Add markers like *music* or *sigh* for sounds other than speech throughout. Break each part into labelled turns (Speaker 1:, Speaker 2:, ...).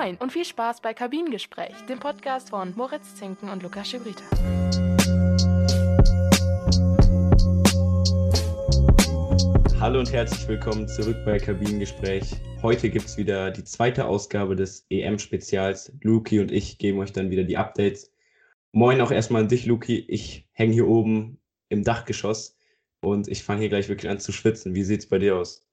Speaker 1: Moin und viel Spaß bei Kabinengespräch, dem Podcast von Moritz Zinken und Lukas Schibrita.
Speaker 2: Hallo und herzlich willkommen zurück bei Kabinengespräch. Heute gibt es wieder die zweite Ausgabe des EM-Spezials. Luki und ich geben euch dann wieder die Updates. Moin auch erstmal an dich, Luki. Ich hänge hier oben im Dachgeschoss und ich fange hier gleich wirklich an zu schwitzen. Wie sieht es bei dir aus?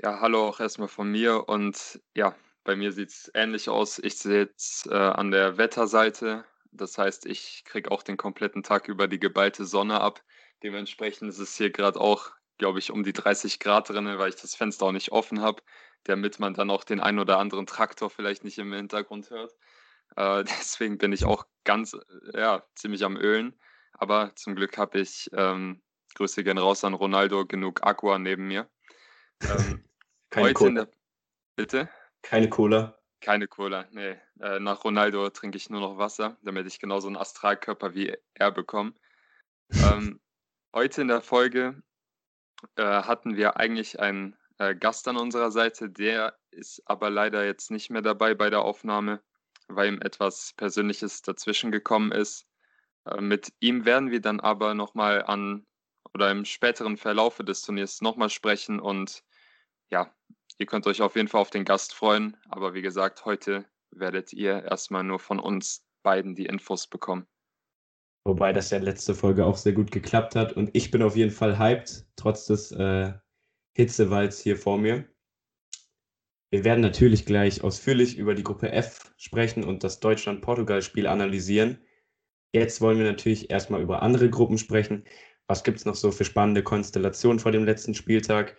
Speaker 3: Ja, hallo auch erstmal von mir und ja, bei mir sieht es ähnlich aus. Ich sitze äh, an der Wetterseite. Das heißt, ich kriege auch den kompletten Tag über die geballte Sonne ab. Dementsprechend ist es hier gerade auch glaube ich, um die 30 Grad drin, weil ich das Fenster auch nicht offen habe, damit man dann auch den ein oder anderen Traktor vielleicht nicht im Hintergrund hört. Äh, *laughs* deswegen bin ich auch ganz, ja, ziemlich am Ölen. Aber zum Glück habe ich, ähm, Grüße gehen raus an Ronaldo, genug Aqua neben mir. Ähm, *laughs*
Speaker 2: Keine Cola. Der,
Speaker 3: bitte?
Speaker 2: Keine Cola.
Speaker 3: Keine Cola, nee. Äh, nach Ronaldo trinke ich nur noch Wasser, damit ich genauso einen Astralkörper wie er bekomme. ähm, *laughs* heute in der Folge äh, hatten wir eigentlich einen äh, Gast an unserer Seite. Der ist aber leider jetzt nicht mehr dabei bei der Aufnahme, weil ihm etwas Persönliches dazwischen gekommen ist. Äh, mit ihm werden wir dann aber nochmal an oder im späteren Verlaufe des Turniers nochmal sprechen und ja, ihr könnt euch auf jeden Fall auf den Gast freuen. Aber wie gesagt, heute werdet ihr erstmal nur von uns beiden die Infos bekommen.
Speaker 2: Wobei das ja letzte Folge auch sehr gut geklappt hat. Und ich bin auf jeden Fall hyped, trotz des äh, Hitzewalds hier vor mir. Wir werden natürlich gleich ausführlich über die Gruppe F sprechen und das Deutschland-Portugal-Spiel analysieren. Jetzt wollen wir natürlich erstmal über andere Gruppen sprechen. Was gibt es noch so für spannende Konstellationen vor dem letzten Spieltag?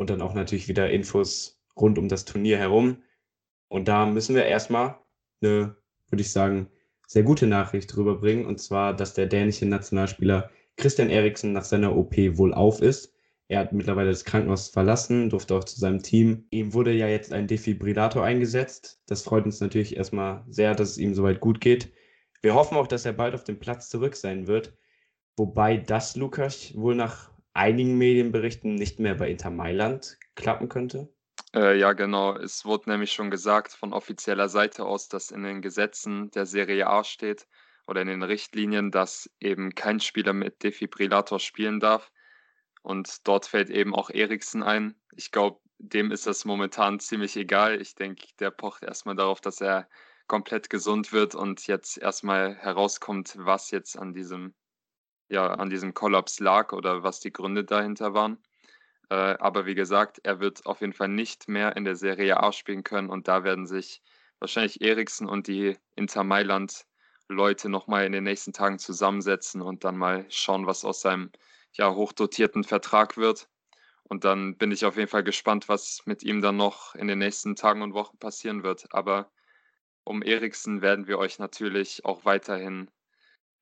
Speaker 2: Und dann auch natürlich wieder Infos rund um das Turnier herum. Und da müssen wir erstmal eine, würde ich sagen, sehr gute Nachricht rüberbringen, und zwar, dass der dänische Nationalspieler Christian Eriksen nach seiner OP wohl auf ist. Er hat mittlerweile das Krankenhaus verlassen, durfte auch zu seinem Team. Ihm wurde ja jetzt ein Defibrillator eingesetzt. Das freut uns natürlich erstmal sehr, dass es ihm soweit gut geht. Wir hoffen auch, dass er bald auf dem Platz zurück sein wird. Wobei das, Lukas, wohl nach einigen Medienberichten nicht mehr bei Inter Mailand klappen könnte.
Speaker 3: Äh, ja, genau. Es wurde nämlich schon gesagt von offizieller Seite aus, dass in den Gesetzen der Serie A steht oder in den Richtlinien, dass eben kein Spieler mit Defibrillator spielen darf. Und dort fällt eben auch Eriksen ein. Ich glaube, dem ist das momentan ziemlich egal. Ich denke, der pocht erstmal darauf, dass er komplett gesund wird und jetzt erstmal herauskommt, was jetzt an diesem, ja, an diesem Kollaps lag oder was die Gründe dahinter waren. Äh, aber wie gesagt, er wird auf jeden Fall nicht mehr in der Serie A spielen können und da werden sich wahrscheinlich Eriksen und die Inter Mailand Leute nochmal in den nächsten Tagen zusammensetzen und dann mal schauen, was aus seinem ja, hochdotierten Vertrag wird. Und dann bin ich auf jeden Fall gespannt, was mit ihm dann noch in den nächsten Tagen und Wochen passieren wird. Aber um Eriksen werden wir euch natürlich auch weiterhin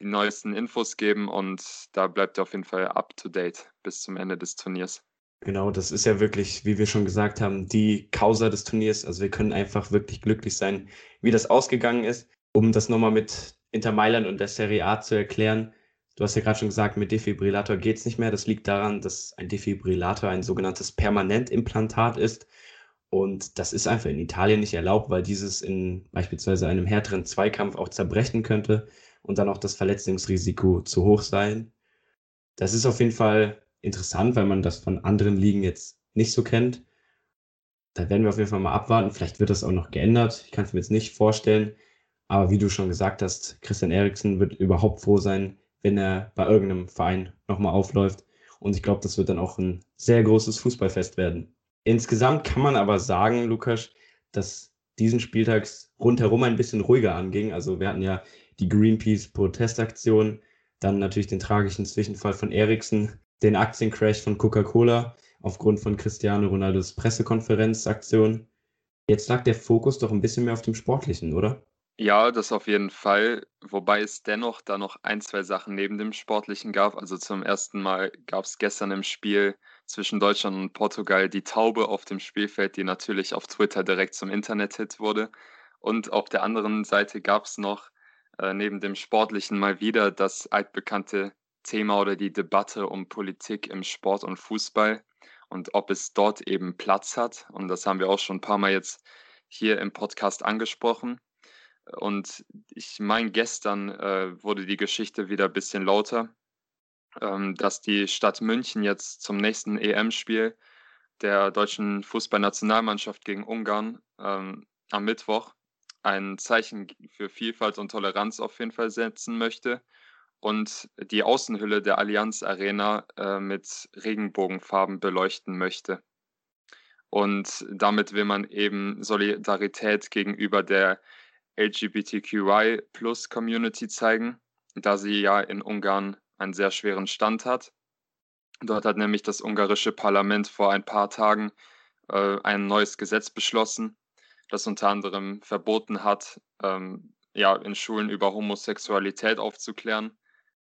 Speaker 3: die neuesten Infos geben und da bleibt ihr auf jeden Fall up to date bis zum Ende des Turniers.
Speaker 2: Genau, das ist ja wirklich, wie wir schon gesagt haben, die Causa des Turniers. Also wir können einfach wirklich glücklich sein, wie das ausgegangen ist. Um das nochmal mit Inter Mailand und der Serie A zu erklären, du hast ja gerade schon gesagt, mit Defibrillator geht es nicht mehr. Das liegt daran, dass ein Defibrillator ein sogenanntes Permanentimplantat ist. Und das ist einfach in Italien nicht erlaubt, weil dieses in beispielsweise einem härteren Zweikampf auch zerbrechen könnte und dann auch das Verletzungsrisiko zu hoch sein. Das ist auf jeden Fall interessant, weil man das von anderen Ligen jetzt nicht so kennt. Da werden wir auf jeden Fall mal abwarten. Vielleicht wird das auch noch geändert. Ich kann es mir jetzt nicht vorstellen. Aber wie du schon gesagt hast, Christian Eriksen wird überhaupt froh sein, wenn er bei irgendeinem Verein nochmal aufläuft. Und ich glaube, das wird dann auch ein sehr großes Fußballfest werden. Insgesamt kann man aber sagen, Lukas, dass diesen Spieltags rundherum ein bisschen ruhiger anging. Also wir hatten ja die Greenpeace-Protestaktion, dann natürlich den tragischen Zwischenfall von Eriksen, den Aktiencrash von Coca-Cola aufgrund von Cristiano Ronaldos Pressekonferenzaktion. Jetzt lag der Fokus doch ein bisschen mehr auf dem Sportlichen, oder?
Speaker 3: Ja, das auf jeden Fall. Wobei es dennoch da noch ein, zwei Sachen neben dem Sportlichen gab. Also zum ersten Mal gab es gestern im Spiel zwischen Deutschland und Portugal die Taube auf dem Spielfeld, die natürlich auf Twitter direkt zum Internet-Hit wurde. Und auf der anderen Seite gab es noch äh, neben dem Sportlichen mal wieder das altbekannte Thema oder die Debatte um Politik im Sport und Fußball und ob es dort eben Platz hat. Und das haben wir auch schon ein paar Mal jetzt hier im Podcast angesprochen. Und ich meine, gestern äh, wurde die Geschichte wieder ein bisschen lauter, ähm, dass die Stadt München jetzt zum nächsten EM-Spiel der deutschen Fußballnationalmannschaft gegen Ungarn ähm, am Mittwoch ein Zeichen für Vielfalt und Toleranz auf jeden Fall setzen möchte und die Außenhülle der Allianz Arena äh, mit Regenbogenfarben beleuchten möchte. Und damit will man eben Solidarität gegenüber der LGBTQI Plus Community zeigen, da sie ja in Ungarn einen sehr schweren Stand hat. Dort hat nämlich das ungarische Parlament vor ein paar Tagen äh, ein neues Gesetz beschlossen, das unter anderem verboten hat, ähm, ja, in Schulen über Homosexualität aufzuklären.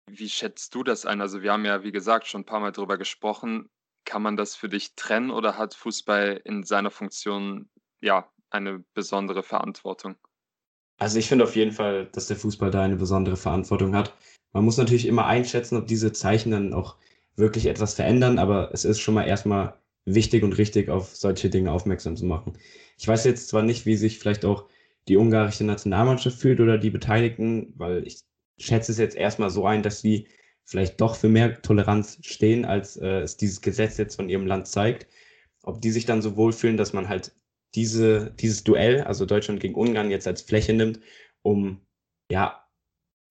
Speaker 3: Wie schätzt du das ein? Also wir haben ja, wie gesagt, schon ein paar Mal darüber gesprochen. Kann man das für dich trennen oder hat Fußball in seiner Funktion ja eine besondere Verantwortung?
Speaker 2: Also ich finde auf jeden Fall, dass der Fußball da eine besondere Verantwortung hat. Man muss natürlich immer einschätzen, ob diese Zeichen dann auch wirklich etwas verändern, aber es ist schon mal erstmal wichtig und richtig, auf solche Dinge aufmerksam zu machen. Ich weiß jetzt zwar nicht, wie sich vielleicht auch die ungarische Nationalmannschaft fühlt oder die Beteiligten, weil ich schätze es jetzt erstmal so ein, dass sie vielleicht doch für mehr Toleranz stehen, als äh, es dieses Gesetz jetzt von ihrem Land zeigt. Ob die sich dann so wohlfühlen, dass man halt diese, dieses Duell, also Deutschland gegen Ungarn, jetzt als Fläche nimmt, um ja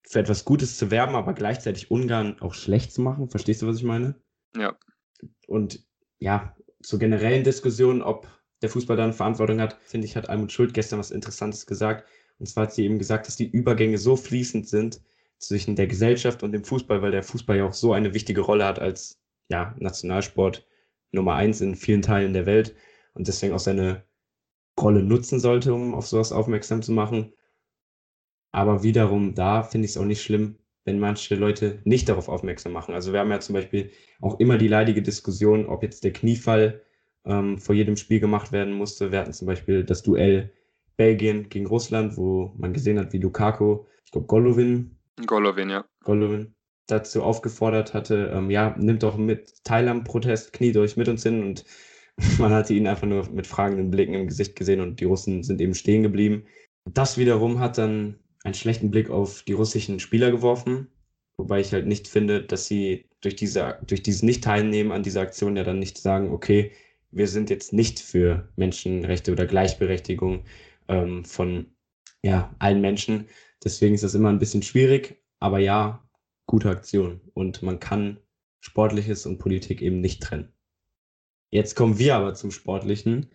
Speaker 2: für etwas Gutes zu werben, aber gleichzeitig Ungarn auch schlecht zu machen. Verstehst du, was ich meine?
Speaker 3: Ja.
Speaker 2: Und ja, zur generellen Diskussion, ob der Fußball da eine Verantwortung hat, finde ich, hat Almut Schuld gestern was Interessantes gesagt. Und zwar hat sie eben gesagt, dass die Übergänge so fließend sind zwischen der Gesellschaft und dem Fußball, weil der Fußball ja auch so eine wichtige Rolle hat als ja, Nationalsport Nummer eins in vielen Teilen der Welt und deswegen auch seine Rolle nutzen sollte, um auf sowas aufmerksam zu machen. Aber wiederum da finde ich es auch nicht schlimm, wenn manche Leute nicht darauf aufmerksam machen. Also wir haben ja zum Beispiel auch immer die leidige Diskussion, ob jetzt der Kniefall ähm, vor jedem Spiel gemacht werden musste. Wir hatten zum Beispiel das Duell Belgien gegen Russland, wo man gesehen hat, wie Lukaku, ich glaube Golovin.
Speaker 3: Golovin, ja.
Speaker 2: Golovin dazu aufgefordert hatte, ähm, ja, nimmt doch mit teil am Protest, knie durch mit uns hin und *laughs* man hatte ihn einfach nur mit fragenden Blicken im Gesicht gesehen und die Russen sind eben stehen geblieben. Das wiederum hat dann einen schlechten Blick auf die russischen Spieler geworfen, wobei ich halt nicht finde, dass sie durch, diese, durch dieses Nicht-Teilnehmen an dieser Aktion ja dann nicht sagen, okay, wir sind jetzt nicht für Menschenrechte oder Gleichberechtigung ähm, von ja, allen Menschen. Deswegen ist das immer ein bisschen schwierig, aber ja, gute Aktion. Und man kann Sportliches und Politik eben nicht trennen. Jetzt kommen wir aber zum Sportlichen,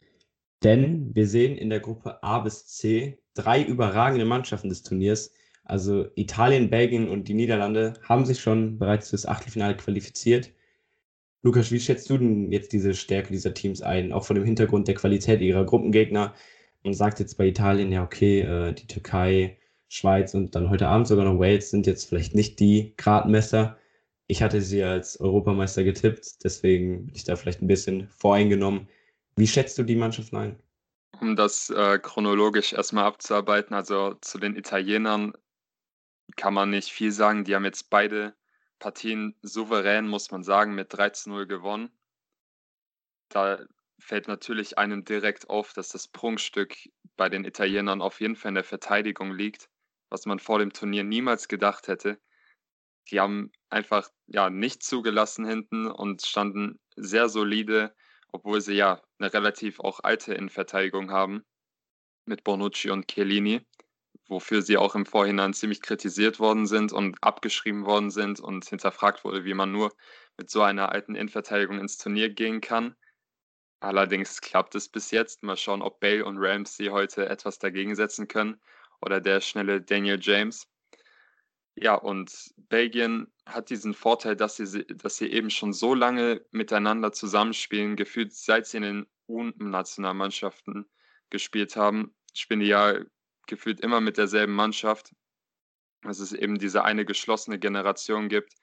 Speaker 2: denn wir sehen in der Gruppe A bis C drei überragende Mannschaften des Turniers. Also Italien, Belgien und die Niederlande haben sich schon bereits fürs Achtelfinale qualifiziert. Lukas, wie schätzt du denn jetzt diese Stärke dieser Teams ein, auch vor dem Hintergrund der Qualität ihrer Gruppengegner? Man sagt jetzt bei Italien, ja, okay, äh, die Türkei, Schweiz und dann heute Abend sogar noch Wales sind jetzt vielleicht nicht die Gradmesser. Ich hatte sie als Europameister getippt, deswegen bin ich da vielleicht ein bisschen voreingenommen. Wie schätzt du die Mannschaften ein?
Speaker 3: Um das äh, chronologisch erstmal abzuarbeiten, also zu den Italienern kann man nicht viel sagen. Die haben jetzt beide Partien souverän, muss man sagen, mit 13-0 gewonnen. Da fällt natürlich einem direkt auf, dass das Prunkstück bei den Italienern auf jeden Fall in der Verteidigung liegt, was man vor dem Turnier niemals gedacht hätte. Die haben einfach ja nicht zugelassen hinten und standen sehr solide obwohl sie ja eine relativ auch alte Innenverteidigung haben mit Bonucci und Chiellini, wofür sie auch im Vorhinein ziemlich kritisiert worden sind und abgeschrieben worden sind und hinterfragt wurde, wie man nur mit so einer alten Innenverteidigung ins Turnier gehen kann. Allerdings klappt es bis jetzt. Mal schauen, ob Bale und Ramsey heute etwas dagegen setzen können oder der schnelle Daniel James. Ja, und Belgien hat diesen Vorteil, dass sie, dass sie eben schon so lange miteinander zusammenspielen, gefühlt seit sie in den U-Nationalmannschaften gespielt haben, spielen die ja gefühlt immer mit derselben Mannschaft. Dass es eben diese eine geschlossene Generation gibt,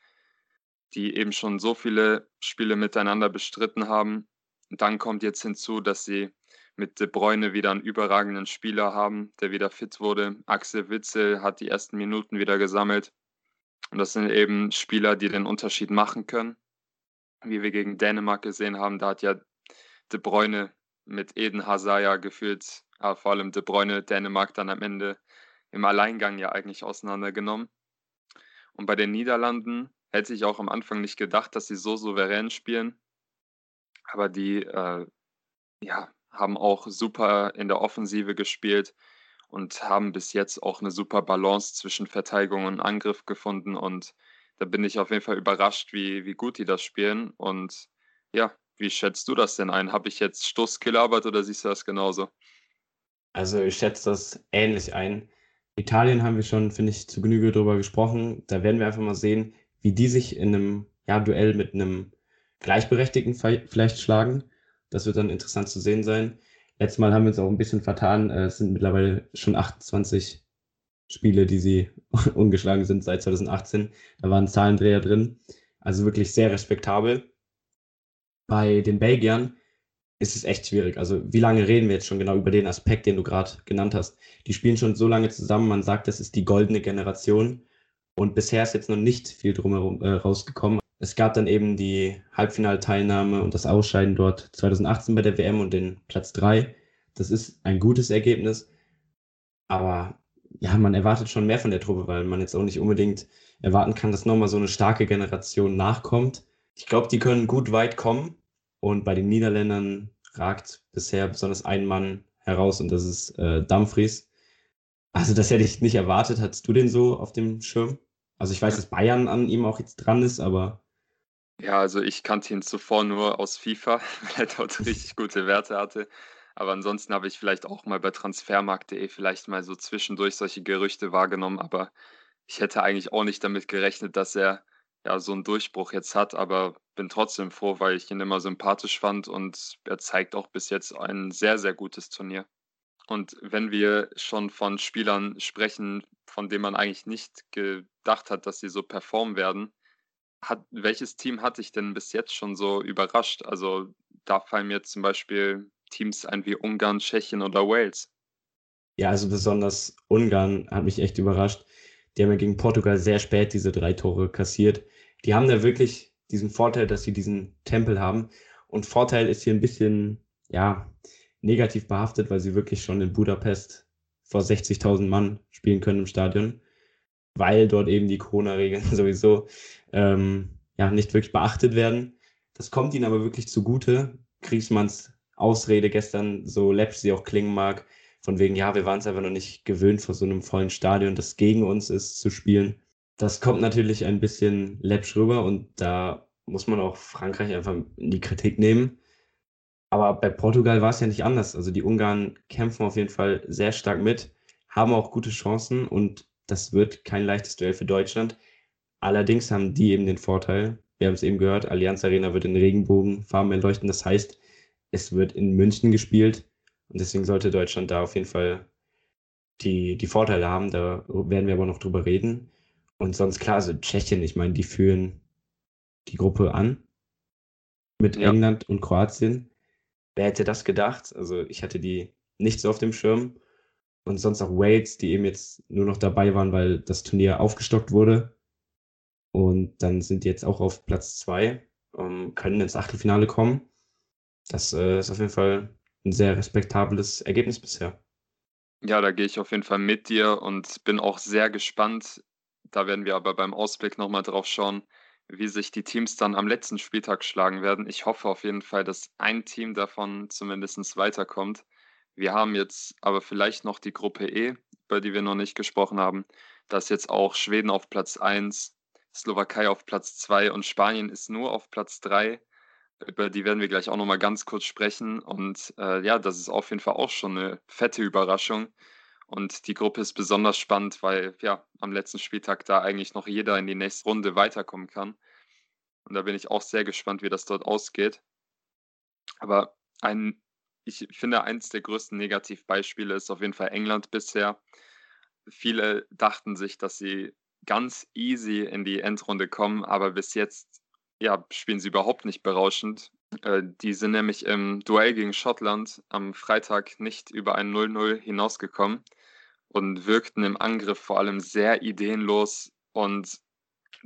Speaker 3: die eben schon so viele Spiele miteinander bestritten haben. Und dann kommt jetzt hinzu, dass sie mit De Bruyne wieder einen überragenden Spieler haben, der wieder fit wurde. Axel Witzel hat die ersten Minuten wieder gesammelt. Und das sind eben Spieler, die den Unterschied machen können. Wie wir gegen Dänemark gesehen haben, da hat ja De Bruyne mit Eden Hazard ja gefühlt, aber vor allem De Bruyne, Dänemark dann am Ende im Alleingang ja eigentlich auseinandergenommen. Und bei den Niederlanden hätte ich auch am Anfang nicht gedacht, dass sie so souverän spielen. Aber die äh, ja, haben auch super in der Offensive gespielt und haben bis jetzt auch eine super Balance zwischen Verteidigung und Angriff gefunden. Und da bin ich auf jeden Fall überrascht, wie, wie gut die das spielen. Und ja, wie schätzt du das denn ein? Habe ich jetzt Stuss gelabert oder siehst du das genauso?
Speaker 2: Also ich schätze das ähnlich ein. Italien haben wir schon, finde ich, zu Genüge darüber gesprochen. Da werden wir einfach mal sehen, wie die sich in einem ja, Duell mit einem Gleichberechtigten vielleicht schlagen. Das wird dann interessant zu sehen sein. Letztes Mal haben wir uns auch ein bisschen vertan. Äh, es sind mittlerweile schon 28 Spiele, die sie *laughs* ungeschlagen sind seit 2018. Da waren Zahlendreher drin. Also wirklich sehr respektabel. Bei den Belgiern ist es echt schwierig. Also wie lange reden wir jetzt schon genau über den Aspekt, den du gerade genannt hast? Die spielen schon so lange zusammen. Man sagt, das ist die goldene Generation. Und bisher ist jetzt noch nicht viel drumherum äh, rausgekommen. Es gab dann eben die Halbfinalteilnahme und das Ausscheiden dort 2018 bei der WM und den Platz 3. Das ist ein gutes Ergebnis. Aber ja, man erwartet schon mehr von der Truppe, weil man jetzt auch nicht unbedingt erwarten kann, dass nochmal so eine starke Generation nachkommt. Ich glaube, die können gut weit kommen. Und bei den Niederländern ragt bisher besonders ein Mann heraus und das ist äh, Dumfries. Also das hätte ich nicht erwartet. Hattest du den so auf dem Schirm? Also ich weiß, dass Bayern an ihm auch jetzt dran ist, aber.
Speaker 3: Ja, also ich kannte ihn zuvor nur aus FIFA, *laughs* weil er dort *laughs* richtig gute Werte hatte. Aber ansonsten habe ich vielleicht auch mal bei transfermarkt.de vielleicht mal so zwischendurch solche Gerüchte wahrgenommen. Aber ich hätte eigentlich auch nicht damit gerechnet, dass er ja so einen Durchbruch jetzt hat. Aber bin trotzdem froh, weil ich ihn immer sympathisch fand und er zeigt auch bis jetzt ein sehr, sehr gutes Turnier. Und wenn wir schon von Spielern sprechen, von denen man eigentlich nicht gedacht hat, dass sie so performen werden, hat, welches Team hat dich denn bis jetzt schon so überrascht? Also da fallen mir zum Beispiel Teams ein wie Ungarn, Tschechien oder Wales.
Speaker 2: Ja, also besonders Ungarn hat mich echt überrascht. Die haben ja gegen Portugal sehr spät diese drei Tore kassiert. Die haben da wirklich diesen Vorteil, dass sie diesen Tempel haben. Und Vorteil ist hier ein bisschen, ja, negativ behaftet, weil sie wirklich schon in Budapest vor 60.000 Mann spielen können im Stadion, weil dort eben die Corona-Regeln *laughs* sowieso ähm, ja, nicht wirklich beachtet werden. Das kommt ihnen aber wirklich zugute. Kriegsmanns Ausrede gestern, so läppisch sie auch klingen mag, von wegen, ja, wir waren es einfach noch nicht gewöhnt, vor so einem vollen Stadion, das gegen uns ist, zu spielen. Das kommt natürlich ein bisschen läppisch rüber und da muss man auch Frankreich einfach in die Kritik nehmen. Aber bei Portugal war es ja nicht anders. Also die Ungarn kämpfen auf jeden Fall sehr stark mit, haben auch gute Chancen und das wird kein leichtes Duell für Deutschland. Allerdings haben die eben den Vorteil, wir haben es eben gehört, Allianz Arena wird in Regenbogenfarben erleuchten. Das heißt, es wird in München gespielt und deswegen sollte Deutschland da auf jeden Fall die, die Vorteile haben. Da werden wir aber noch drüber reden. Und sonst klar, also Tschechien, ich meine, die führen die Gruppe an mit ja. England und Kroatien. Wer hätte das gedacht? Also ich hatte die nicht so auf dem Schirm. Und sonst auch Wales, die eben jetzt nur noch dabei waren, weil das Turnier aufgestockt wurde. Und dann sind die jetzt auch auf Platz zwei, um, können ins Achtelfinale kommen. Das äh, ist auf jeden Fall ein sehr respektables Ergebnis bisher.
Speaker 3: Ja, da gehe ich auf jeden Fall mit dir und bin auch sehr gespannt. Da werden wir aber beim Ausblick nochmal drauf schauen, wie sich die Teams dann am letzten Spieltag schlagen werden. Ich hoffe auf jeden Fall, dass ein Team davon zumindest weiterkommt. Wir haben jetzt aber vielleicht noch die Gruppe E, über die wir noch nicht gesprochen haben. Da ist jetzt auch Schweden auf Platz 1, Slowakei auf Platz 2 und Spanien ist nur auf Platz 3. Über die werden wir gleich auch nochmal ganz kurz sprechen. Und äh, ja, das ist auf jeden Fall auch schon eine fette Überraschung. Und die Gruppe ist besonders spannend, weil ja am letzten Spieltag da eigentlich noch jeder in die nächste Runde weiterkommen kann. Und da bin ich auch sehr gespannt, wie das dort ausgeht. Aber ein, ich finde, eines der größten Negativbeispiele ist auf jeden Fall England bisher. Viele dachten sich, dass sie ganz easy in die Endrunde kommen, aber bis jetzt ja, spielen sie überhaupt nicht berauschend. Äh, die sind nämlich im Duell gegen Schottland am Freitag nicht über ein 0-0 hinausgekommen und wirkten im Angriff vor allem sehr ideenlos. Und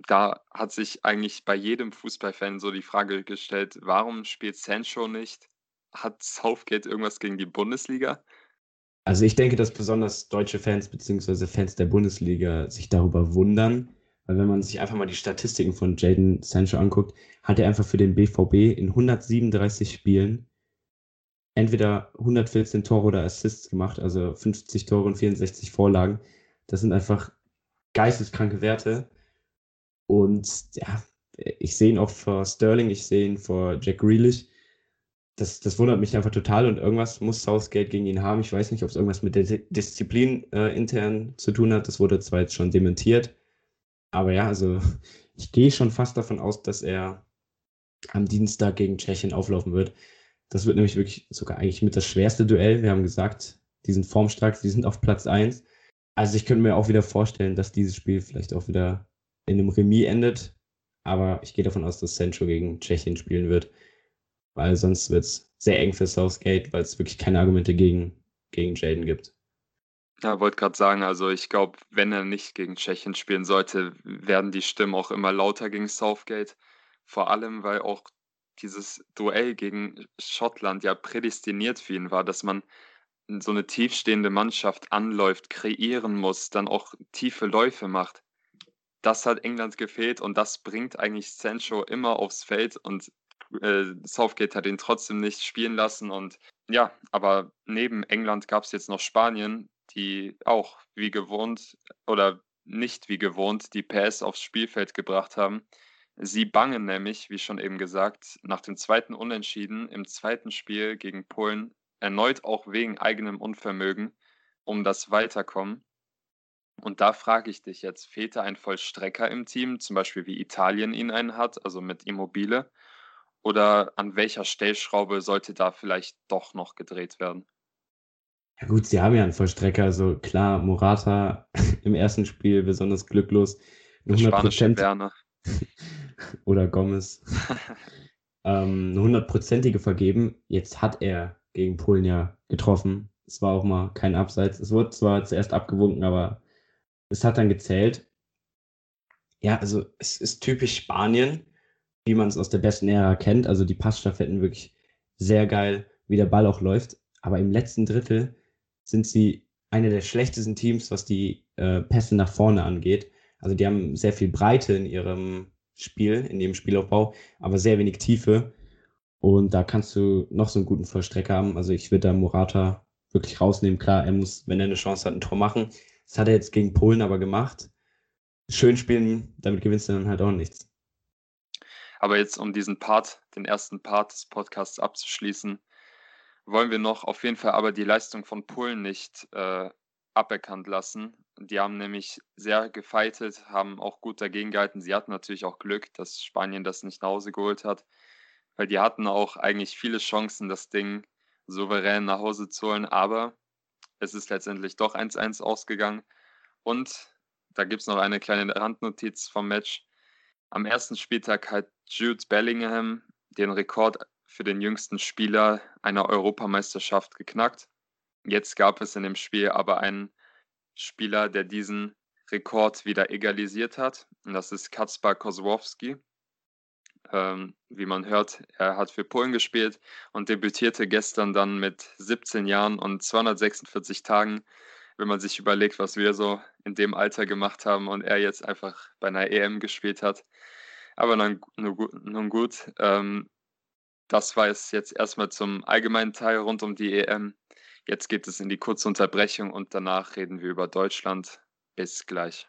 Speaker 3: da hat sich eigentlich bei jedem Fußballfan so die Frage gestellt, warum spielt Sancho nicht? Hat Southgate irgendwas gegen die Bundesliga?
Speaker 2: Also ich denke, dass besonders deutsche Fans bzw. Fans der Bundesliga sich darüber wundern, weil wenn man sich einfach mal die Statistiken von Jaden Sancho anguckt, hat er einfach für den BVB in 137 Spielen entweder 114 Tore oder Assists gemacht, also 50 Tore und 64 Vorlagen. Das sind einfach geisteskranke Werte. Und ja, ich sehe ihn auch vor Sterling, ich sehe ihn vor Jack Grealish das, das wundert mich einfach total und irgendwas muss Southgate gegen ihn haben. Ich weiß nicht, ob es irgendwas mit der Disziplin äh, intern zu tun hat. Das wurde zwar jetzt schon dementiert, aber ja, also *laughs* ich gehe schon fast davon aus, dass er am Dienstag gegen Tschechien auflaufen wird. Das wird nämlich wirklich sogar eigentlich mit das schwerste Duell. Wir haben gesagt, die sind formstark, die sind auf Platz 1. Also ich könnte mir auch wieder vorstellen, dass dieses Spiel vielleicht auch wieder in einem Remis endet. Aber ich gehe davon aus, dass Sancho gegen Tschechien spielen wird weil sonst wird es sehr eng für Southgate, weil es wirklich keine Argumente gegen, gegen Jaden gibt.
Speaker 3: Ja, wollte gerade sagen, also ich glaube, wenn er nicht gegen Tschechien spielen sollte, werden die Stimmen auch immer lauter gegen Southgate. Vor allem, weil auch dieses Duell gegen Schottland ja prädestiniert für ihn war, dass man so eine tiefstehende Mannschaft anläuft, kreieren muss, dann auch tiefe Läufe macht. Das hat England gefehlt und das bringt eigentlich Sancho immer aufs Feld und äh, Southgate hat ihn trotzdem nicht spielen lassen. Und ja, aber neben England gab es jetzt noch Spanien, die auch wie gewohnt oder nicht wie gewohnt die PS aufs Spielfeld gebracht haben. Sie bangen nämlich, wie schon eben gesagt, nach dem zweiten Unentschieden im zweiten Spiel gegen Polen erneut auch wegen eigenem Unvermögen um das Weiterkommen. Und da frage ich dich jetzt, fehlt da ein Vollstrecker im Team, zum Beispiel wie Italien ihn einen hat, also mit Immobile? Oder an welcher Stellschraube sollte da vielleicht doch noch gedreht werden?
Speaker 2: Ja gut, sie haben ja einen Vollstrecker. Also klar, Morata *laughs* im ersten Spiel besonders glücklos.
Speaker 3: Der spanische Werner. *laughs*
Speaker 2: oder Gomez. *laughs* ähm, eine hundertprozentige vergeben. Jetzt hat er gegen Polen ja getroffen. Es war auch mal kein Abseits. Es wurde zwar zuerst abgewunken, aber es hat dann gezählt. Ja, also es ist typisch Spanien wie man es aus der besten Ära kennt. Also die Passstaffetten wirklich sehr geil, wie der Ball auch läuft. Aber im letzten Drittel sind sie eine der schlechtesten Teams, was die äh, Pässe nach vorne angeht. Also die haben sehr viel Breite in ihrem Spiel, in ihrem Spielaufbau, aber sehr wenig Tiefe. Und da kannst du noch so einen guten Vollstrecker haben. Also ich würde da Morata wirklich rausnehmen. Klar, er muss, wenn er eine Chance hat, ein Tor machen. Das hat er jetzt gegen Polen aber gemacht. Schön spielen, damit gewinnst du dann halt auch nichts.
Speaker 3: Aber jetzt, um diesen Part, den ersten Part des Podcasts abzuschließen, wollen wir noch auf jeden Fall aber die Leistung von Polen nicht äh, aberkannt lassen. Die haben nämlich sehr gefeitet, haben auch gut dagegen gehalten. Sie hatten natürlich auch Glück, dass Spanien das nicht nach Hause geholt hat, weil die hatten auch eigentlich viele Chancen, das Ding souverän nach Hause zu holen. Aber es ist letztendlich doch 1-1 ausgegangen. Und da gibt es noch eine kleine Randnotiz vom Match. Am ersten Spieltag hat Jude Bellingham den Rekord für den jüngsten Spieler einer Europameisterschaft geknackt. Jetzt gab es in dem Spiel aber einen Spieler, der diesen Rekord wieder egalisiert hat. Und das ist Kacper Kozłowski. Ähm, wie man hört, er hat für Polen gespielt und debütierte gestern dann mit 17 Jahren und 246 Tagen. Wenn man sich überlegt, was wir so in dem Alter gemacht haben und er jetzt einfach bei einer EM gespielt hat, aber nun, nun gut, ähm, das war es jetzt erstmal zum allgemeinen Teil rund um die EM. Jetzt geht es in die kurze Unterbrechung und danach reden wir über Deutschland. Bis gleich.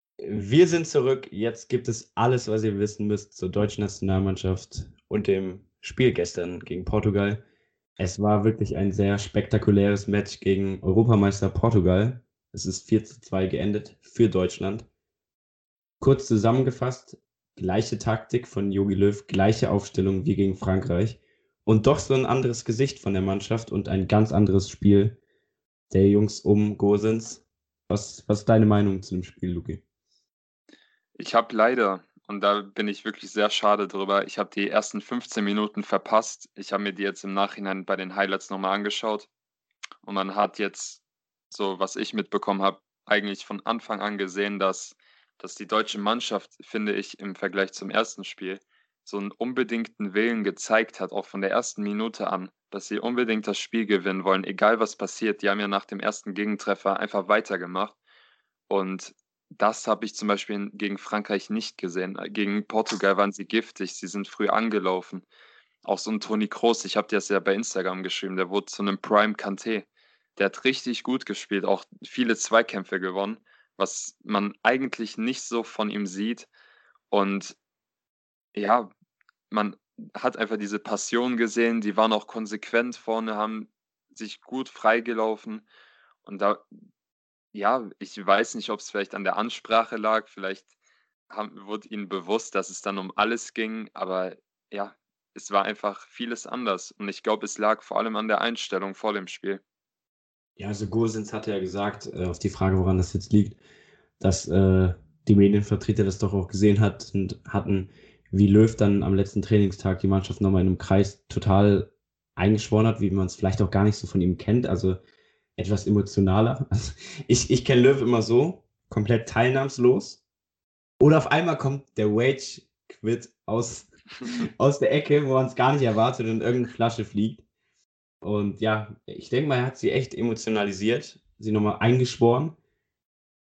Speaker 2: Wir sind zurück. Jetzt gibt es alles, was ihr wissen müsst zur deutschen Nationalmannschaft und dem Spiel gestern gegen Portugal. Es war wirklich ein sehr spektakuläres Match gegen Europameister Portugal. Es ist 4 zu 2 geendet für Deutschland. Kurz zusammengefasst, gleiche Taktik von Jogi Löw, gleiche Aufstellung wie gegen Frankreich. und doch so ein anderes Gesicht von der Mannschaft und ein ganz anderes Spiel der Jungs um Gosens. Was, was ist deine Meinung zu dem Spiel, Luki?
Speaker 3: Ich habe leider, und da bin ich wirklich sehr schade drüber, ich habe die ersten 15 Minuten verpasst. Ich habe mir die jetzt im Nachhinein bei den Highlights nochmal angeschaut. Und man hat jetzt, so was ich mitbekommen habe, eigentlich von Anfang an gesehen, dass, dass die deutsche Mannschaft, finde ich, im Vergleich zum ersten Spiel so einen unbedingten Willen gezeigt hat, auch von der ersten Minute an, dass sie unbedingt das Spiel gewinnen wollen, egal was passiert. Die haben ja nach dem ersten Gegentreffer einfach weitergemacht. Und das habe ich zum Beispiel gegen Frankreich nicht gesehen. Gegen Portugal waren sie giftig, sie sind früh angelaufen. Auch so ein Toni Kroos, ich habe dir das ja bei Instagram geschrieben, der wurde zu einem Prime Kanté. Der hat richtig gut gespielt, auch viele Zweikämpfe gewonnen, was man eigentlich nicht so von ihm sieht. Und ja, man hat einfach diese Passion gesehen, die waren auch konsequent vorne, haben sich gut freigelaufen. Und da, ja, ich weiß nicht, ob es vielleicht an der Ansprache lag, vielleicht haben, wurde ihnen bewusst, dass es dann um alles ging, aber ja, es war einfach vieles anders. Und ich glaube, es lag vor allem an der Einstellung vor dem Spiel.
Speaker 2: Ja, also Gursins hatte ja gesagt, äh, auf die Frage, woran das jetzt liegt, dass äh, die Medienvertreter das doch auch gesehen hat und hatten, wie Löw dann am letzten Trainingstag die Mannschaft nochmal in einem Kreis total eingeschworen hat, wie man es vielleicht auch gar nicht so von ihm kennt, also etwas emotionaler. Also ich ich kenne Löw immer so, komplett teilnahmslos. Oder auf einmal kommt der Wage-Quit aus, *laughs* aus der Ecke, wo man es gar nicht erwartet und irgendeine Flasche fliegt. Und ja, ich denke mal, er hat sie echt emotionalisiert, sie nochmal eingeschworen.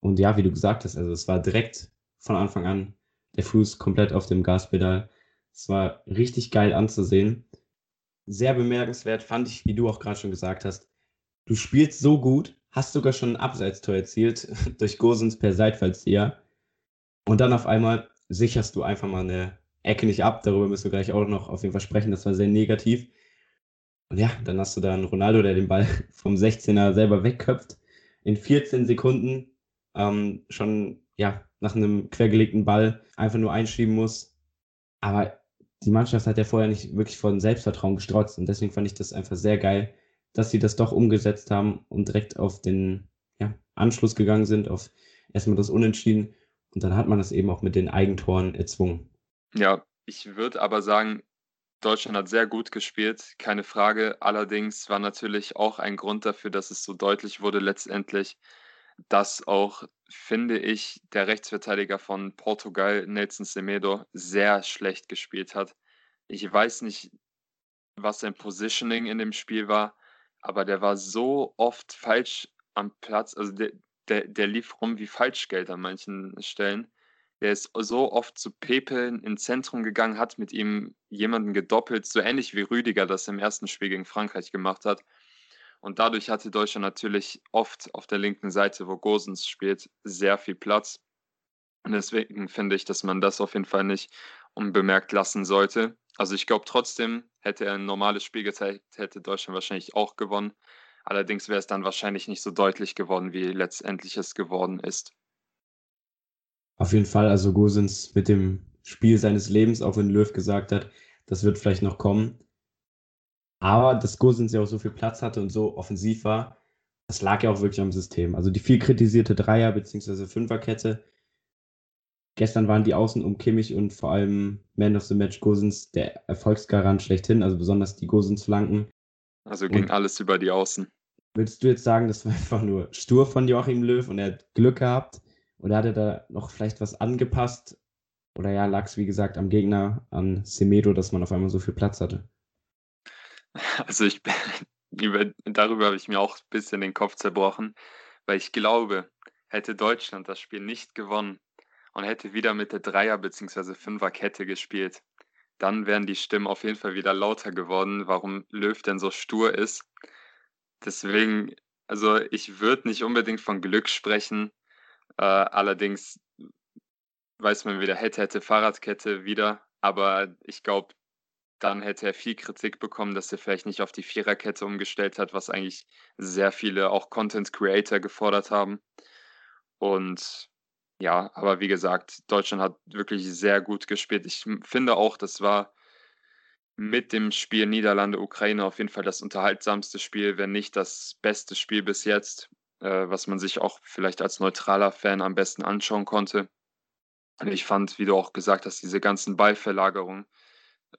Speaker 2: Und ja, wie du gesagt hast, also es war direkt von Anfang an der Fuß komplett auf dem Gaspedal. Es war richtig geil anzusehen. Sehr bemerkenswert fand ich, wie du auch gerade schon gesagt hast. Du spielst so gut, hast sogar schon ein Abseitstor erzielt *laughs* durch Gosens per Seitfallzieher. Und dann auf einmal sicherst du einfach mal eine Ecke nicht ab. Darüber müssen wir gleich auch noch auf jeden Fall sprechen. Das war sehr negativ. Und ja, dann hast du da einen Ronaldo, der den Ball *laughs* vom 16er selber wegköpft. In 14 Sekunden ähm, schon ja, nach einem quergelegten Ball einfach nur einschieben muss. Aber die Mannschaft hat ja vorher nicht wirklich von Selbstvertrauen gestrotzt und deswegen fand ich das einfach sehr geil, dass sie das doch umgesetzt haben und direkt auf den ja, Anschluss gegangen sind, auf erstmal das Unentschieden und dann hat man das eben auch mit den Eigentoren erzwungen.
Speaker 3: Ja, ich würde aber sagen, Deutschland hat sehr gut gespielt, keine Frage. Allerdings war natürlich auch ein Grund dafür, dass es so deutlich wurde letztendlich, dass auch, finde ich, der Rechtsverteidiger von Portugal, Nelson Semedo, sehr schlecht gespielt hat. Ich weiß nicht, was sein Positioning in dem Spiel war, aber der war so oft falsch am Platz. Also der, der, der lief rum wie Falschgeld an manchen Stellen. Der ist so oft zu Pepe ins Zentrum gegangen, hat mit ihm jemanden gedoppelt, so ähnlich wie Rüdiger das im ersten Spiel gegen Frankreich gemacht hat. Und dadurch hatte Deutschland natürlich oft auf der linken Seite, wo Gosens spielt, sehr viel Platz. Und deswegen finde ich, dass man das auf jeden Fall nicht unbemerkt lassen sollte. Also ich glaube trotzdem, hätte er ein normales Spiel gezeigt, hätte Deutschland wahrscheinlich auch gewonnen. Allerdings wäre es dann wahrscheinlich nicht so deutlich geworden, wie letztendlich es geworden ist.
Speaker 2: Auf jeden Fall, also Gosens mit dem Spiel seines Lebens, auch wenn Löw gesagt hat, das wird vielleicht noch kommen. Aber dass Gosens ja auch so viel Platz hatte und so offensiv war, das lag ja auch wirklich am System. Also die viel kritisierte Dreier- bzw. Fünferkette. Gestern waren die Außen um Kimmich und vor allem Man of the Match Gosens der Erfolgsgarant schlechthin, also besonders die Gosens-Flanken.
Speaker 3: Also ging und alles über die Außen.
Speaker 2: Würdest du jetzt sagen, das war einfach nur stur von Joachim Löw und er hat Glück gehabt? Oder hat er da noch vielleicht was angepasst? Oder ja, lag es wie gesagt am Gegner, an Semedo, dass man auf einmal so viel Platz hatte? *laughs*
Speaker 3: Also ich *laughs* über, darüber habe ich mir auch ein bisschen den Kopf zerbrochen, weil ich glaube, hätte Deutschland das Spiel nicht gewonnen und hätte wieder mit der Dreier- bzw. Fünferkette gespielt, dann wären die Stimmen auf jeden Fall wieder lauter geworden, warum Löw denn so stur ist. Deswegen, also ich würde nicht unbedingt von Glück sprechen. Äh, allerdings weiß man wieder, hätte, hätte Fahrradkette wieder. Aber ich glaube, dann hätte er viel Kritik bekommen, dass er vielleicht nicht auf die Viererkette umgestellt hat, was eigentlich sehr viele auch Content Creator gefordert haben. Und ja, aber wie gesagt, Deutschland hat wirklich sehr gut gespielt. Ich finde auch, das war mit dem Spiel Niederlande-Ukraine auf jeden Fall das unterhaltsamste Spiel, wenn nicht das beste Spiel bis jetzt, äh, was man sich auch vielleicht als neutraler Fan am besten anschauen konnte. Und ich fand, wie du auch gesagt hast, diese ganzen Ballverlagerungen,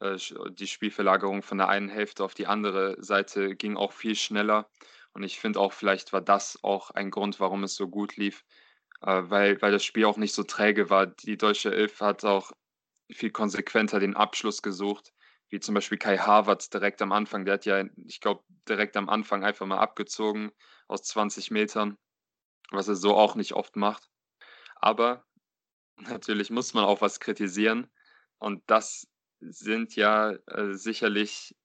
Speaker 3: äh, die Spielverlagerung von der einen Hälfte auf die andere Seite ging auch viel schneller. Und ich finde auch, vielleicht war das auch ein Grund, warum es so gut lief, äh, weil, weil das Spiel auch nicht so träge war. Die deutsche Elf hat auch viel konsequenter den Abschluss gesucht wie zum Beispiel Kai Havertz direkt am Anfang. Der hat ja, ich glaube, direkt am Anfang einfach mal abgezogen aus 20 Metern, was er so auch nicht oft macht. Aber natürlich muss man auch was kritisieren. Und das sind ja äh, sicherlich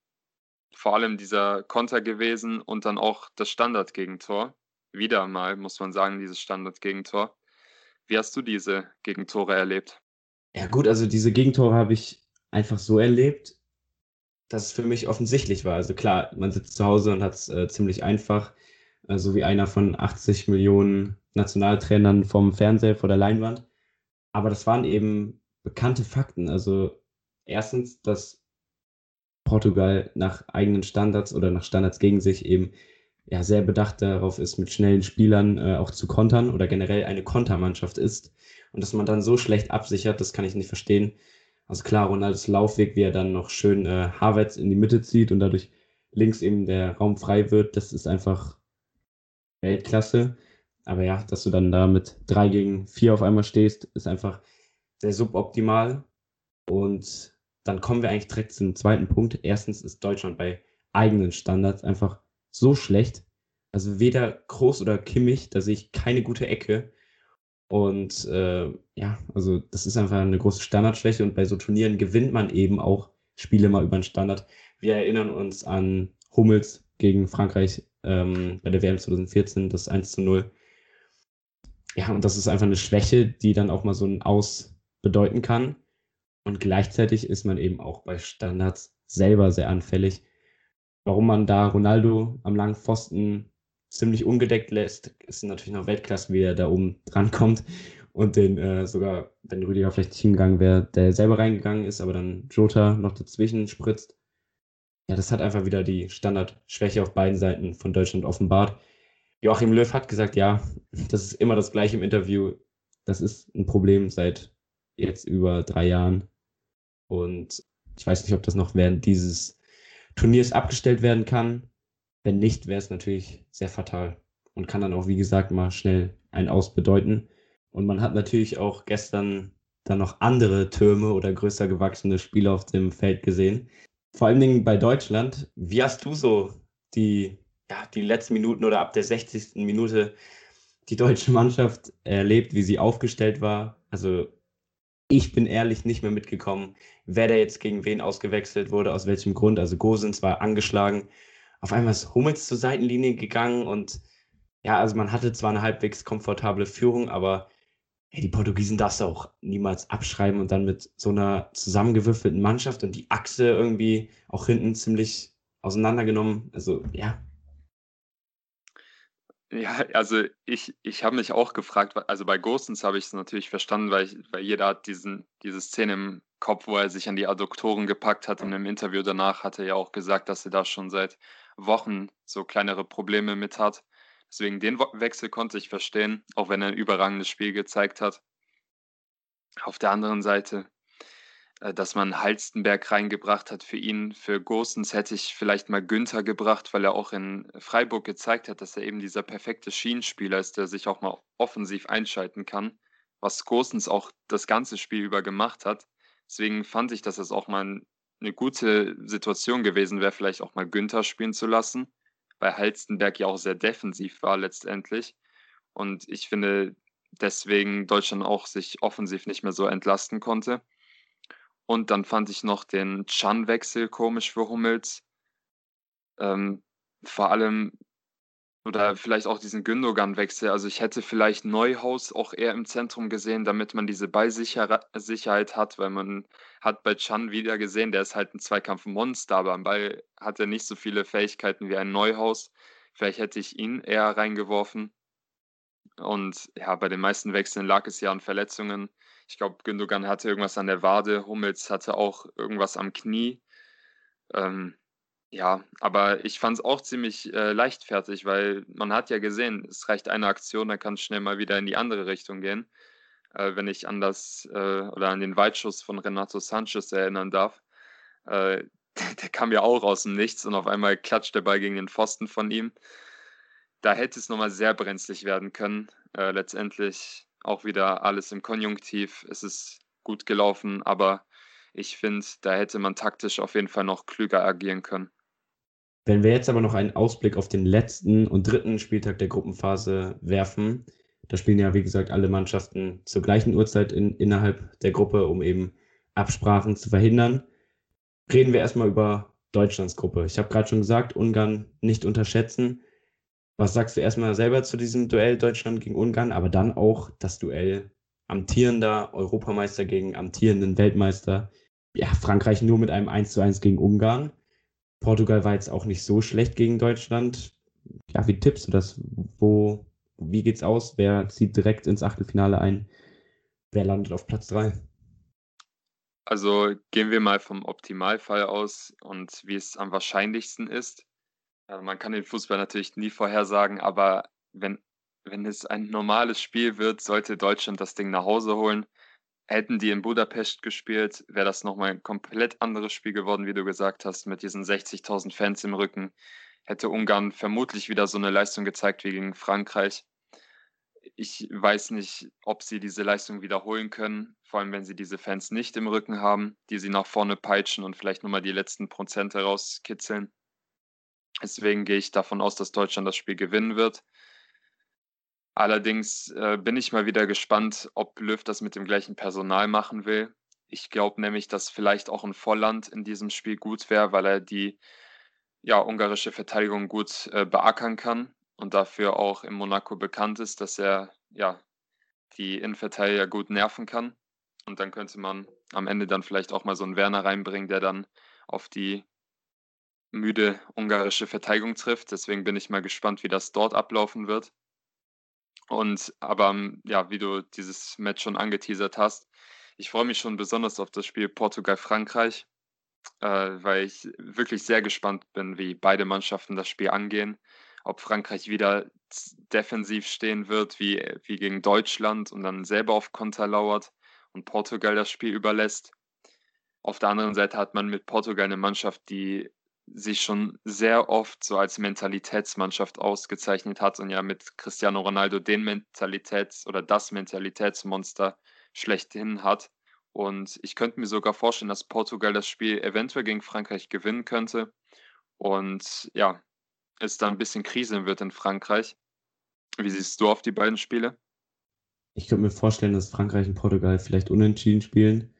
Speaker 3: vor allem dieser Konter gewesen und dann auch das Standardgegentor. Wieder mal, muss man sagen, dieses Standardgegentor. Wie hast du diese Gegentore erlebt?
Speaker 2: Ja, gut, also diese Gegentore habe ich einfach so erlebt, dass es für mich offensichtlich war. Also klar, man sitzt zu Hause und hat es äh, ziemlich einfach, äh, so wie einer von 80 Millionen Nationaltrainern vom Fernseher vor der Leinwand. Aber das waren eben bekannte Fakten. Also erstens, dass Portugal nach eigenen Standards oder nach Standards gegen sich eben ja sehr bedacht darauf ist, mit schnellen Spielern äh, auch zu kontern oder generell eine Kontermannschaft ist. Und dass man dann so schlecht absichert, das kann ich nicht verstehen. Also klar, Ronaldos Laufweg, wie er dann noch schön äh, Havertz in die Mitte zieht und dadurch links eben der Raum frei wird, das ist einfach Weltklasse. Aber ja, dass du dann da mit drei gegen vier auf einmal stehst, ist einfach sehr suboptimal. Und dann kommen wir eigentlich direkt zum zweiten Punkt. Erstens ist Deutschland bei eigenen Standards einfach so schlecht. Also weder Groß oder Kimmich, da sehe ich keine gute Ecke. Und äh, ja, also das ist einfach eine große Standardschwäche und bei so Turnieren gewinnt man eben auch Spiele mal über den Standard. Wir erinnern uns an Hummels gegen Frankreich ähm, bei der WM 2014, das 1 zu 0. Ja, und das ist einfach eine Schwäche, die dann auch mal so ein Aus bedeuten kann. Und gleichzeitig ist man eben auch bei Standards selber sehr anfällig. Warum man da Ronaldo am langen Pfosten ziemlich ungedeckt lässt, ist natürlich noch Weltklasse, wie er da oben drankommt und den äh, sogar, wenn Rüdiger vielleicht nicht hingegangen wäre, der selber reingegangen ist, aber dann Jota noch dazwischen spritzt. Ja, das hat einfach wieder die Standardschwäche auf beiden Seiten von Deutschland offenbart. Joachim Löw hat gesagt, ja, das ist immer das gleiche im Interview. Das ist ein Problem seit jetzt über drei Jahren. Und ich weiß nicht, ob das noch während dieses Turniers abgestellt werden kann. Wenn nicht, wäre es natürlich sehr fatal und kann dann auch, wie gesagt, mal schnell ein Aus bedeuten. Und man hat natürlich auch gestern dann noch andere Türme oder größer gewachsene Spieler auf dem Feld gesehen. Vor allen Dingen bei Deutschland. Wie hast du so die, ja, die letzten Minuten oder ab der 60. Minute die deutsche Mannschaft erlebt, wie sie aufgestellt war? Also ich bin ehrlich nicht mehr mitgekommen, wer da jetzt gegen wen ausgewechselt wurde, aus welchem Grund. Also Gosens war angeschlagen, auf einmal ist Hummels zur Seitenlinie gegangen und ja, also man hatte zwar eine halbwegs komfortable Führung, aber hey, die Portugiesen darfst du auch niemals abschreiben und dann mit so einer zusammengewürfelten Mannschaft und die Achse irgendwie auch hinten ziemlich auseinandergenommen. Also ja.
Speaker 3: Ja, also ich, ich habe mich auch gefragt, also bei Ghostens habe ich es natürlich verstanden, weil, ich, weil jeder hat diesen, diese Szene im Kopf, wo er sich an die Adduktoren gepackt hat und im Interview danach hat er ja auch gesagt, dass er da schon seit Wochen so kleinere Probleme mit hat. Deswegen den Wechsel konnte ich verstehen, auch wenn er ein überragendes Spiel gezeigt hat. Auf der anderen Seite, dass man Halstenberg reingebracht hat für ihn. Für Gosens hätte ich vielleicht mal Günther gebracht, weil er auch in Freiburg gezeigt hat, dass er eben dieser perfekte Schienenspieler ist, der sich auch mal offensiv einschalten kann, was Gosens auch das ganze Spiel über gemacht hat. Deswegen fand ich, dass es auch mal eine gute Situation gewesen wäre, vielleicht auch mal Günther spielen zu lassen, weil Halstenberg ja auch sehr defensiv war letztendlich. Und ich finde, deswegen Deutschland auch sich offensiv nicht mehr so entlasten konnte. Und dann fand ich noch den Chan-Wechsel komisch für Hummels. Ähm, vor allem oder vielleicht auch diesen Gündogan-Wechsel. Also ich hätte vielleicht Neuhaus auch eher im Zentrum gesehen, damit man diese Ballsicherheit hat, weil man hat bei Chan wieder gesehen, der ist halt ein Zweikampfmonster, aber am Ball hat er nicht so viele Fähigkeiten wie ein Neuhaus. Vielleicht hätte ich ihn eher reingeworfen. Und ja, bei den meisten Wechseln lag es ja an Verletzungen. Ich glaube, Gündogan hatte irgendwas an der Wade, Hummels hatte auch irgendwas am Knie. Ähm, ja, aber ich fand es auch ziemlich äh, leichtfertig, weil man hat ja gesehen, es reicht eine Aktion, dann kann es schnell mal wieder in die andere Richtung gehen. Äh, wenn ich an das äh, oder an den Weitschuss von Renato Sanchez erinnern darf. Äh, der, *laughs* der, kam ja auch aus dem Nichts und auf einmal klatscht der Ball gegen den Pfosten von ihm. Da hätte es nochmal sehr brenzlig werden können. Äh, letztendlich auch wieder alles im Konjunktiv. Es ist gut gelaufen, aber ich finde, da hätte man taktisch auf jeden Fall noch klüger agieren können.
Speaker 2: Wenn wir jetzt aber noch einen Ausblick auf den letzten und dritten Spieltag der Gruppenphase werfen, da spielen ja, wie gesagt, alle Mannschaften zur gleichen Uhrzeit in, innerhalb der Gruppe, um eben Absprachen zu verhindern. Reden wir erstmal über Deutschlands Gruppe. Ich habe gerade schon gesagt, Ungarn nicht unterschätzen. Was sagst du erstmal selber zu diesem Duell Deutschland gegen Ungarn, aber dann auch das Duell amtierender Europameister gegen amtierenden Weltmeister? Ja, Frankreich nur mit einem 1 zu 1 gegen Ungarn. Portugal war jetzt auch nicht so schlecht gegen Deutschland. Ja, wie tippst du das? Wo, wie geht's aus? Wer zieht direkt ins Achtelfinale ein? Wer landet auf Platz 3?
Speaker 3: Also gehen wir mal vom Optimalfall aus und wie es am wahrscheinlichsten ist. Also man kann den Fußball natürlich nie vorhersagen, aber wenn, wenn es ein normales Spiel wird, sollte Deutschland das Ding nach Hause holen. Hätten die in Budapest gespielt, wäre das nochmal ein komplett anderes Spiel geworden, wie du gesagt hast, mit diesen 60.000 Fans im Rücken. Hätte Ungarn vermutlich wieder so eine Leistung gezeigt wie gegen Frankreich. Ich weiß nicht, ob sie diese Leistung wiederholen können, vor allem wenn sie diese Fans nicht im Rücken haben, die sie nach vorne peitschen und vielleicht nochmal die letzten Prozente rauskitzeln. Deswegen gehe ich davon aus, dass Deutschland das Spiel gewinnen wird. Allerdings äh, bin ich mal wieder gespannt, ob Löw das mit dem gleichen Personal machen will. Ich glaube nämlich, dass vielleicht auch ein Volland in diesem Spiel gut wäre, weil er die ja, ungarische Verteidigung gut äh, beackern kann und dafür auch in Monaco bekannt ist, dass er ja die Innenverteidiger gut nerven kann. Und dann könnte man am Ende dann vielleicht auch mal so einen Werner reinbringen, der dann auf die müde ungarische Verteidigung trifft. Deswegen bin ich mal gespannt, wie das dort ablaufen wird. Und aber ähm, ja, wie du dieses Match schon angeteasert hast, ich freue mich schon besonders auf das Spiel Portugal-Frankreich, äh, weil ich wirklich sehr gespannt bin, wie beide Mannschaften das Spiel angehen. Ob Frankreich wieder defensiv stehen wird, wie, wie gegen Deutschland und dann selber auf Konter lauert und Portugal das Spiel überlässt. Auf der anderen Seite hat man mit Portugal eine Mannschaft, die sich schon sehr oft so als Mentalitätsmannschaft ausgezeichnet hat und ja mit Cristiano Ronaldo den Mentalitäts- oder das Mentalitätsmonster schlechthin hat. Und ich könnte mir sogar vorstellen, dass Portugal das Spiel eventuell gegen Frankreich gewinnen könnte. Und ja, es dann ein bisschen kriseln wird in Frankreich. Wie siehst du auf die beiden Spiele?
Speaker 2: Ich könnte mir vorstellen, dass Frankreich und Portugal vielleicht unentschieden spielen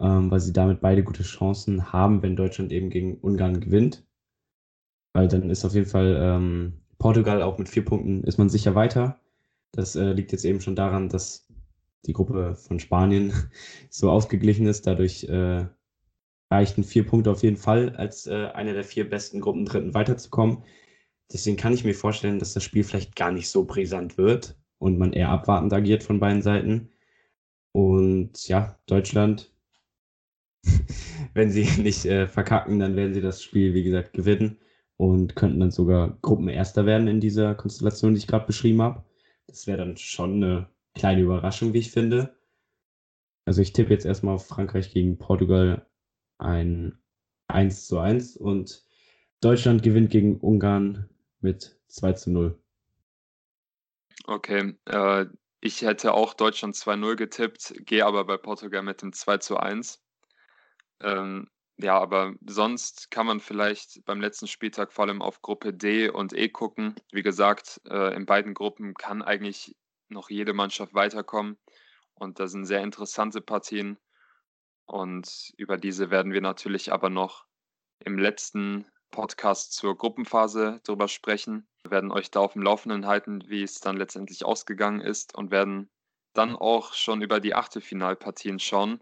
Speaker 2: ähm, weil sie damit beide gute Chancen haben, wenn Deutschland eben gegen Ungarn gewinnt. Weil dann ist auf jeden Fall ähm, Portugal auch mit vier Punkten ist man sicher weiter. Das äh, liegt jetzt eben schon daran, dass die Gruppe von Spanien *laughs* so ausgeglichen ist. Dadurch äh, reichten vier Punkte auf jeden Fall, als äh, eine der vier besten Gruppen Dritten weiterzukommen. Deswegen kann ich mir vorstellen, dass das Spiel vielleicht gar nicht so brisant wird und man eher abwartend agiert von beiden Seiten. Und ja, Deutschland *laughs* wenn sie nicht äh, verkacken, dann werden sie das Spiel, wie gesagt, gewinnen und könnten dann sogar Gruppenerster werden in dieser Konstellation, die ich gerade beschrieben habe. Das wäre dann schon eine kleine Überraschung, wie ich finde. Also ich tippe jetzt erstmal auf Frankreich gegen Portugal ein 1 zu 1 und Deutschland gewinnt gegen Ungarn mit 2 zu 0.
Speaker 3: Okay, äh, ich hätte auch Deutschland 2-0 getippt, gehe aber bei Portugal mit dem 2 zu 1. Ähm, ja, aber sonst kann man vielleicht beim letzten Spieltag vor allem auf Gruppe D und E gucken. Wie gesagt, äh, in beiden Gruppen kann eigentlich noch jede Mannschaft weiterkommen. Und da sind sehr interessante Partien. Und über diese werden wir natürlich aber noch im letzten Podcast zur Gruppenphase drüber sprechen. Wir werden euch da auf dem Laufenden halten, wie es dann letztendlich ausgegangen ist und werden dann auch schon über die Achtelfinalpartien schauen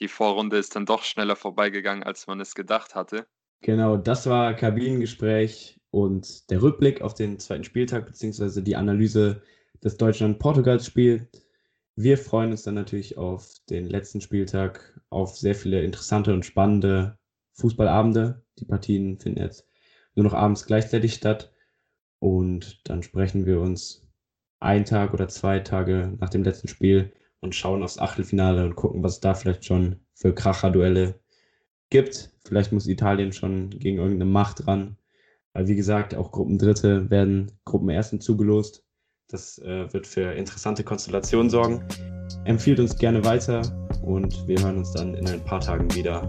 Speaker 3: die Vorrunde ist dann doch schneller vorbeigegangen, als man es gedacht hatte.
Speaker 2: Genau, das war Kabinengespräch und der Rückblick auf den zweiten Spieltag, beziehungsweise die Analyse des Deutschland-Portugal-Spiels. Wir freuen uns dann natürlich auf den letzten Spieltag, auf sehr viele interessante und spannende Fußballabende, Die Partien finden jetzt nur noch abends gleichzeitig statt. Und dann sprechen wir uns einen Tag oder zwei Tage nach dem letzten Spiel und schauen aufs Achtelfinale und gucken, was es da vielleicht schon für Kracher-Duelle gibt. Vielleicht muss Italien schon gegen irgendeine Macht ran. Weil, wie gesagt, auch Gruppendritte werden Gruppenersten zugelost. Das äh, wird für interessante Konstellationen sorgen. Empfiehlt uns gerne weiter und wir hören uns dann in ein paar Tagen wieder.